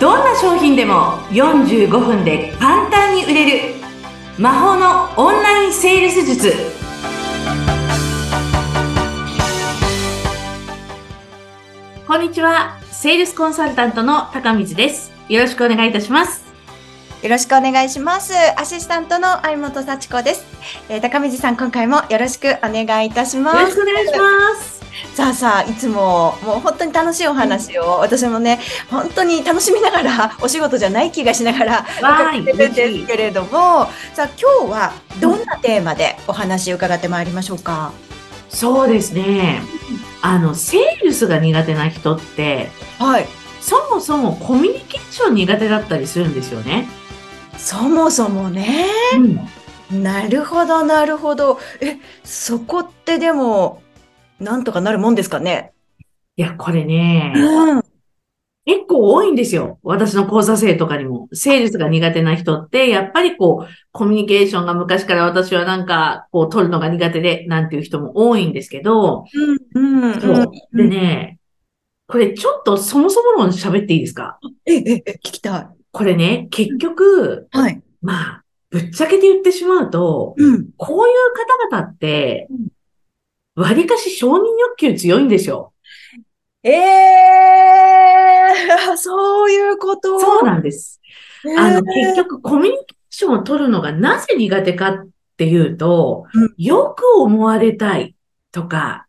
どんな商品でも45分で簡単に売れる魔法のオンラインセールス術こんにちはセールスコンサルタントの高水ですよろしくお願いいたしますよろしくお願いします。アシスタントの相本幸子です。えー、高水さん、今回もよろしくお願いいたします。よろしくお願いします。さあさあ、いつももう本当に楽しいお話を、私もね、本当に楽しみながら、お仕事じゃない気がしながら伺ってるんですけれども、さあ今日はどんなテーマでお話を伺ってまいりましょうか？そうですね。あの、セールスが苦手な人って、はい。そもそもコミュニケーション苦手だったりするんですよね。そもそもね。うんなるほど、なるほど。え、そこってでも、なんとかなるもんですかね。いや、これね、うん。結構多いんですよ。私の講座生とかにも。セールスが苦手な人って、やっぱりこう、コミュニケーションが昔から私はなんか、こう、取るのが苦手で、なんていう人も多いんですけど、うん、うん、そう。でね、これちょっとそもそも論喋っていいですか？え、え、え、聞きたい。これね、結局、はい。まあ、ぶっちゃけて言ってしまうと、うん。こういう方々って、割かし承認欲求強いんですよ。ええー、そういうこと？そうなんです。えーあの、結局、コミュニケーションを取るのがなぜ苦手かっていうとうん、よく思われたいとか、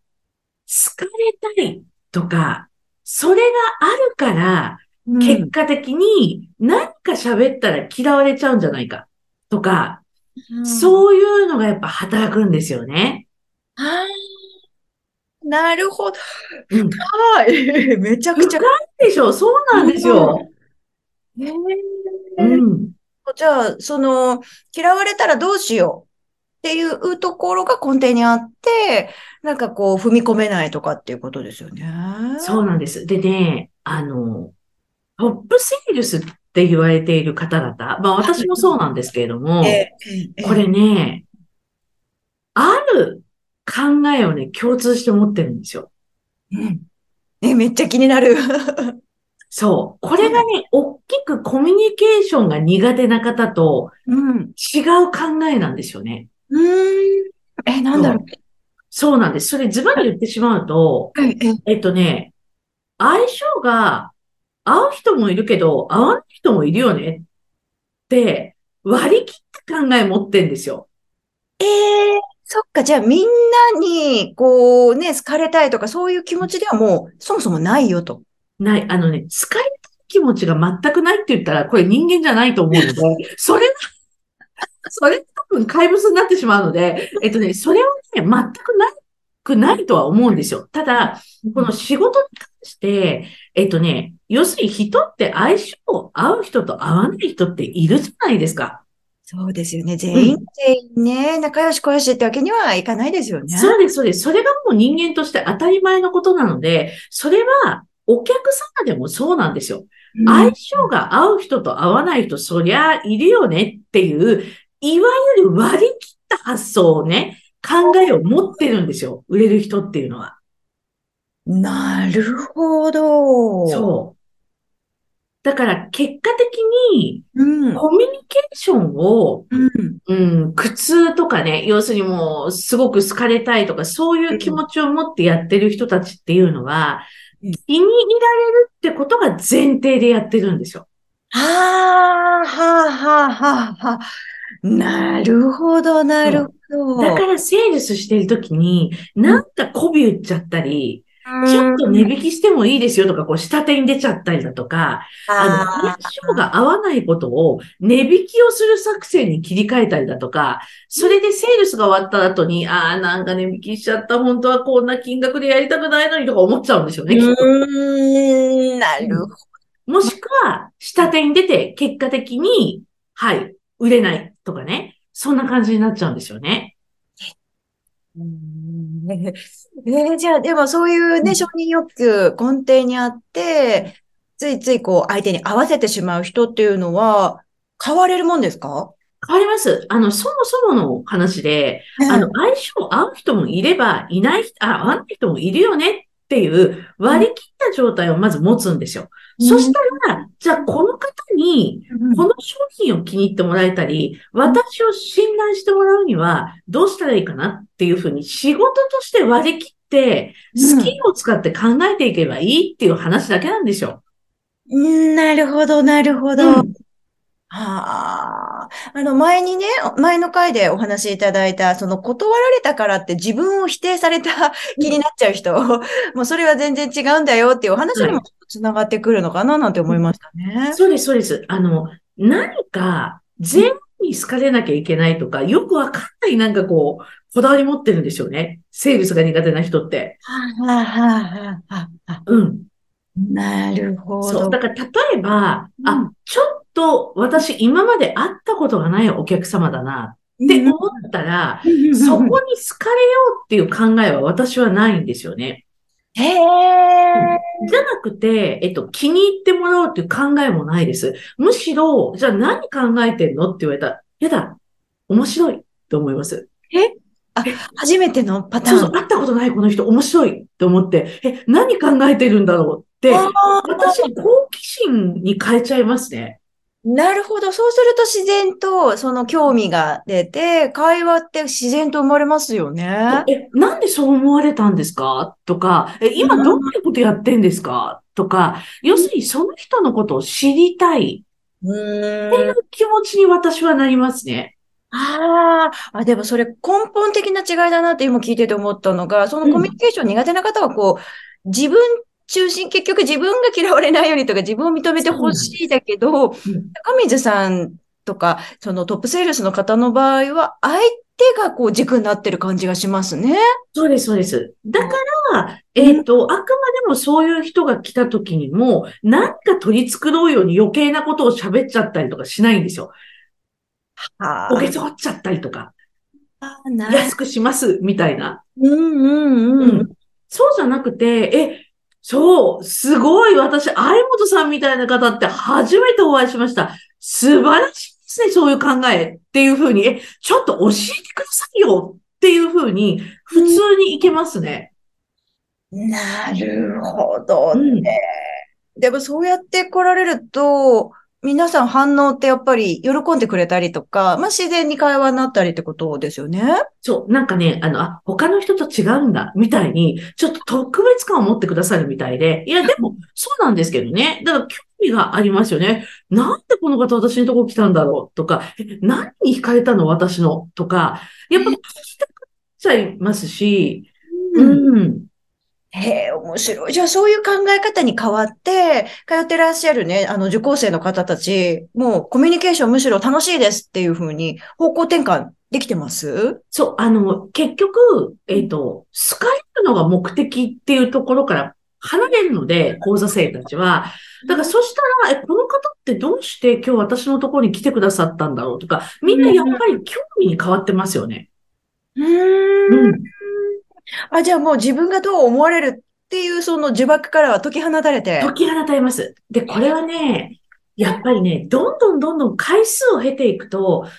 好かれたいとか、それがあるから、うん結果的に何か喋ったら嫌われちゃうんじゃないかとか、うんそういうのがやっぱ働くんですよね。あーなるほど。うん。はい。めちゃくちゃ。でしょそうなんですよ。えーうん。じゃあ、その、嫌われたらどうしようっていうところが根底にあって、なんかこう、踏み込めないとかっていうことですよね。そうなんです。でね、あの、トップセールスって言われている方々、まあ私もそうなんですけれども、ええこれね、ある考えをね、共通して持ってるんですよ。うんえ、めっちゃ気になる。そう。これがね、大きくコミュニケーションが苦手な方とうん。違う考えなんですよね。うーん。え、なんだろう。そうなんです。それズバリ言ってしまうと、はい、え、えっとね、相性が合う人もいるけど、合わない人もいるよねって割り切った考え持ってんですよ。ええそっか、じゃあみんなに、こうね、好かれたいとか、そういう気持ちではもう、そもそもないよと。ない、あのね、好かれたい気持ちが全くないって言ったら、これ人間じゃないと思うので、それは、それ多分怪物になってしまうので、えっとね、それはね、全くなくないとは思うんですよ。ただ、この仕事に関して、えっとね、要するに人って相性を合う人と合わない人っているじゃないですか。そうですよね。全員、全員ね、仲良し小良しってわけにはいかないですよね。そうです、そうです。それがもう人間として当たり前のことなので、それはお客様でもそうなんですよ。うん相性が合う人と合わない人、そりゃいるよねっていう、いわゆる割り切った発想をね、考えを持ってるんですよ。売れる人っていうのは。なるほど。そう。だから結果的に。コミュニケーションを、うん。うん、苦痛とかね、要するにもうすごく好かれたいとか、そういう気持ちを持ってやってる人たちっていうのは、うん気に入られるってことが前提でやってるんですよ。はあ、はあ、はあ、はあ、はあ。なるほど、なるほど。だからセールスしてるときに、なんか媚び打っちゃったり、らちょっと値引きしてもいいですよとか、こう下手に出ちゃったりだとか、あの、相性が合わないことを値引きをする作戦に切り替えたりだとか、それでセールスが終わった後に、ああ、なんか値引きしちゃった、本当はこんな金額でやりたくないのにとか思っちゃうんですよね、きっと。うーん、なるほど。もしくは、下手に出て、結果的に、はい、売れないとかね。そんな感じになっちゃうんですよね。うん。えーじゃあ、でもそういううん。ね、承認欲求根底にあって、ついついこう相手に合わせてしまう人っていうのは、変われるもんですか？変わります。あの、そもそもの話で、あの、相性合う人もいれば、いない人、あ、合わない人もいるよねっていう割り切った状態をまず持つんですよ。そしたら、じゃあこの方に、この商品を気に入ってもらえたり、私を信頼してもらうにはどうしたらいいかなっていうふうに仕事として割り切って、スキルを使って考えていけばいいっていう話だけなんですよ。うんなるほど、なるほど。うんはあ。あの、前にね、前の回でお話しいただいた、その断られたからって自分を否定された気になっちゃう人、もうそれは全然違うんだよっていうお話にもつながってくるのかななんて思いましたね。そうです、そうです。あの、何か全部に好かれなきゃいけないとか、よくわかんないなんかこう、こだわり持ってるんですよね。セールスが苦手な人って。はあ、はあ、はあ、はあ。うん。なるほそう。ど。だから例えば、うんあ、ちょっと私今まで会ったことがないお客様だなって思ったら、そこに好かれようっていう考えは私はないんですよね。へえ。じゃなくて、えっと、気に入ってもらおうっていう考えもないです。むしろ、じゃあ何考えてんのって言われたら、やだ、面白いと思います。初めてのパターン。そうそう、会ったことないこの人面白いと思って、え、何考えてるんだろうって、私、好奇心に変えちゃいますね。なるほど。そうすると自然とその興味が出て、会話って自然と生まれますよね。え、なんでそう思われたんですか？とか、え、今どういうことやってんですか？とか、要するにその人のことを知りたいうーんっていう気持ちに私はなりますね。あーあ、でもそれ根本的な違いだなって今聞いてて思ったのが、そのコミュニケーション苦手な方はこう、自分中心、結局自分が嫌われないようにとか自分を認めてほしいだけど、高水さんとか、そのトップセールスの方の場合は、相手がこう軸になってる感じがしますね。そうです、そうです。だから、えっと、あくまでもそういう人が来た時にも、なんか取り繕うように余計なことを喋っちゃったりとかしないんですよ。はおげそっちゃったりとか、あ、な安くします、みたいな。うんうんうん。うんそうじゃなくて、え、そう、すごい、私、相本さんみたいな方って初めてお会いしました。素晴らしいですね、そういう考えっていうふうに、え、ちょっと教えてくださいよっていうふうに、普通にいけますね。なるほどうんね。でもそうやって来られると、皆さん反応ってやっぱり喜んでくれたりとか、まあ自然に会話になったりってことですよね？そう、なんかね、あの、あ、他の人と違うんだ、みたいに、ちょっと特別感を持ってくださるみたいで、いや、でも、そうなんですけどね。だから、興味がありますよね。なんでこの方私のとこ来たんだろうとか、え何に惹かれたの私のとか、やっぱ聞きたくなっちゃいますし、うん。へえ、面白い。じゃあそういう考え方に変わって、通ってらっしゃるね、あの受講生の方たち、もうコミュニケーションむしろ楽しいですっていうふうに方向転換できてます？そう、あの、結局、えっ、と、好かれるのが目的っていうところから離れるので、講座生たちは。だからそしたら、え、この方ってどうして今日私のところに来てくださったんだろうとか、みんなやっぱり興味に変わってますよね。うー。うんん。あ、じゃあもう自分がどう思われるっていうその呪縛からは解き放たれて。解き放たれます。で、これはね、やっぱりね、どんどんどんどん回数を経ていくと、好かれよ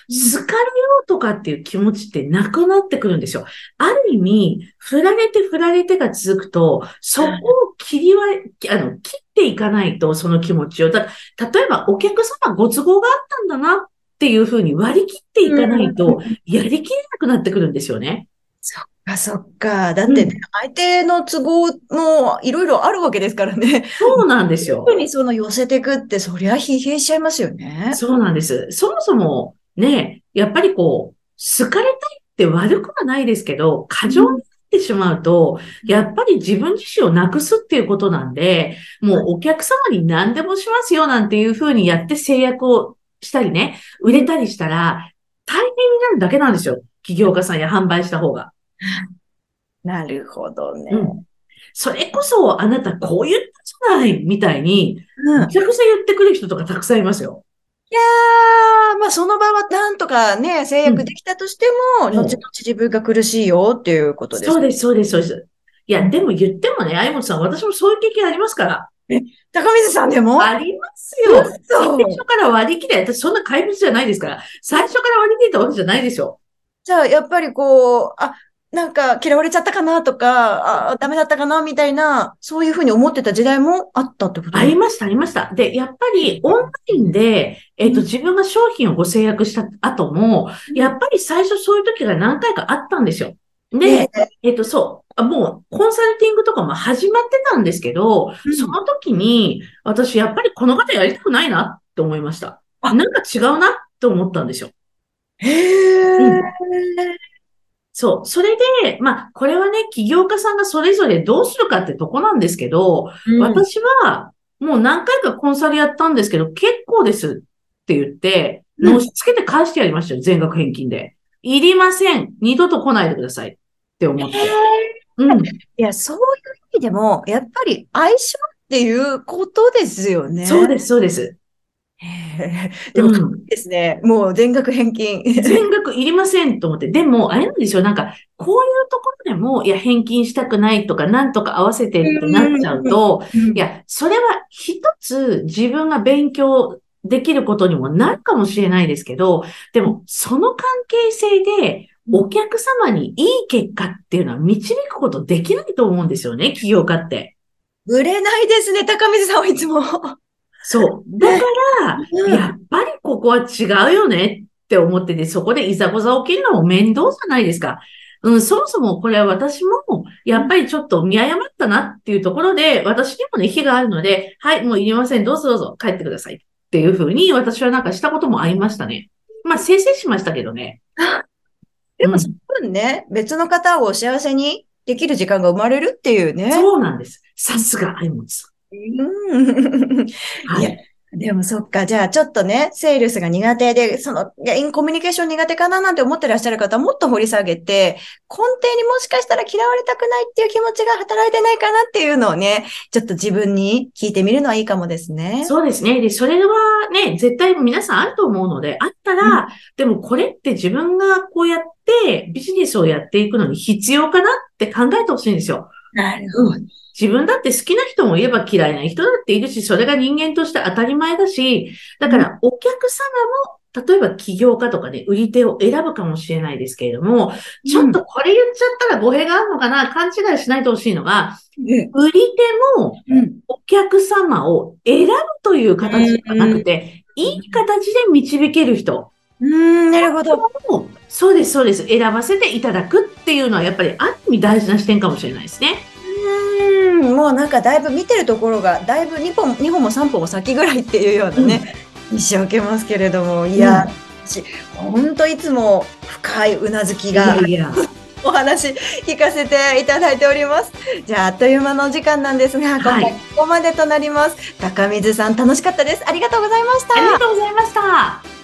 うとかっていう気持ちってなくなってくるんですよ。ある意味、振られて振られてが続くと、そこを切りわ、あの、切っていかないと、その気持ちを。だ例えば、お客様ご都合があったんだなっていうふうに割り切っていかないと、やりきれなくなってくるんですよね。あ、そっか。だってね、相手の都合もいろいろあるわけですからね。そうなんですよ。特にその寄せてくって、そりゃ疲弊しちゃいますよね。そうなんです。そもそもね、やっぱりこう、好かれたいって悪くはないですけど、過剰になってしまうと、やっぱり自分自身をなくすっていうことなんで、もうお客様に何でもしますよなんていうふうにやって制約をしたりね、売れたりしたら、大変になるだけなんですよ。企業家さんや販売した方が。なるほどね。うん。それこそあなたこう言ったじゃないみたいに、うんめちゃくちゃ言ってくる人とかたくさんいますよ。いやー、まあその場はなんとかね、制約できたとしても、うん後々自分が苦しいよっていうことです。そうです、そうです、そうです。いや、でも言ってもね、相本さん、私もそういう経験ありますから。高水さんでも？ありますよ。最初から割り切れ。私そんな怪物じゃないですから。最初から割り切れたわけじゃないですよ。じゃあ、やっぱりこう、あ、なんか嫌われちゃったかなとか、あダメだったかなみたいな、そういうふうに思ってた時代もあったってこと？ありました、ありました。で、やっぱりオンラインで、えっ、と、自分が商品をご制約した後も、やっぱり最初そういう時が何回かあったんですよ。で、えっ、と、そう、あもうコンサルティングとかも始まってたんですけど、うんその時に、私やっぱりこの方やりたくないなって思いました。あなんか違うなって思ったんですよ。へえ、うんそう。それで、まあ、これはね、起業家さんがそれぞれどうするかってとこなんですけど、うん私はもう何回かコンサルやったんですけど、結構ですって言って、うん押し付けて返してやりましたよ、全額返金で。いりません。二度と来ないでくださいって思って。うん。いや、そういう意味でも、やっぱり相性っていうことですよね。そうです、そうです。でも、うんですね。もう全額返金。全額いりませんと思って。でも、あれなんですよ。なんか、こういうところでも、いや、返金したくないとか、なんとか合わせてってなっちゃうと、いや、それは一つ自分が勉強できることにもなるかもしれないですけど、でも、その関係性で、お客様にいい結果っていうのは導くことできないと思うんですよね、起業家って。売れないですね、高水さんはいつも。そう。だから、うんやっぱりここは違うよねって思ってて、そこでいざこざ起きるのも面倒じゃないですか。うん、そもそもこれは私も、やっぱりちょっと見誤ったなっていうところで、私にもね、非があるので、はい、もういりません。どうぞどうぞ、帰ってください。っていうふうに、私はなんかしたこともありましたね。まあ、訂正しましたけどね。うんでもその分ね、別の方を幸せにできる時間が生まれるっていうね。そうなんです。さすが、アイモンさうん。いやい。でもそっか。じゃあちょっとね、セールスが苦手で、その、いやインコミュニケーション苦手かななんて思ってらっしゃる方はもっと掘り下げて、根底にもしかしたら嫌われたくないっていう気持ちが働いてないかなっていうのをね、ちょっと自分に聞いてみるのはいいかもですね。そうですね。で、それはね、絶対皆さんあると思うので、あったら、でもこれって自分がこうやってビジネスをやっていくのに必要かなって考えてほしいんですよ。なるうん。自分だって好きな人もいれば嫌いな人だっているし、それが人間として当たり前だし、だからお客様も、例えば起業家とかね、売り手を選ぶかもしれないですけれども、ちょっとこれ言っちゃったら語弊があるのかな、勘違いしないでほしいのが、ね売り手もうん。お客様を選ぶという形ではなくて、いい形で導ける人うん、なるほど。を、そうです、そうです、選ばせていただくっていうのは、やっぱりある意味大事な視点かもしれないですね。うん、もうなんかだいぶ見てるところが、だいぶ2本、2本も3本も先ぐらいっていうようなね、印象を受けますけれども、いや、私本当いつも深いうなずきいがやいや、お話聞かせていただいております。じゃあ、あっという間のお時間なんですが、今はい回ここまでとなります。高水さん楽しかったです。ありがとうございました。ありがとうございました。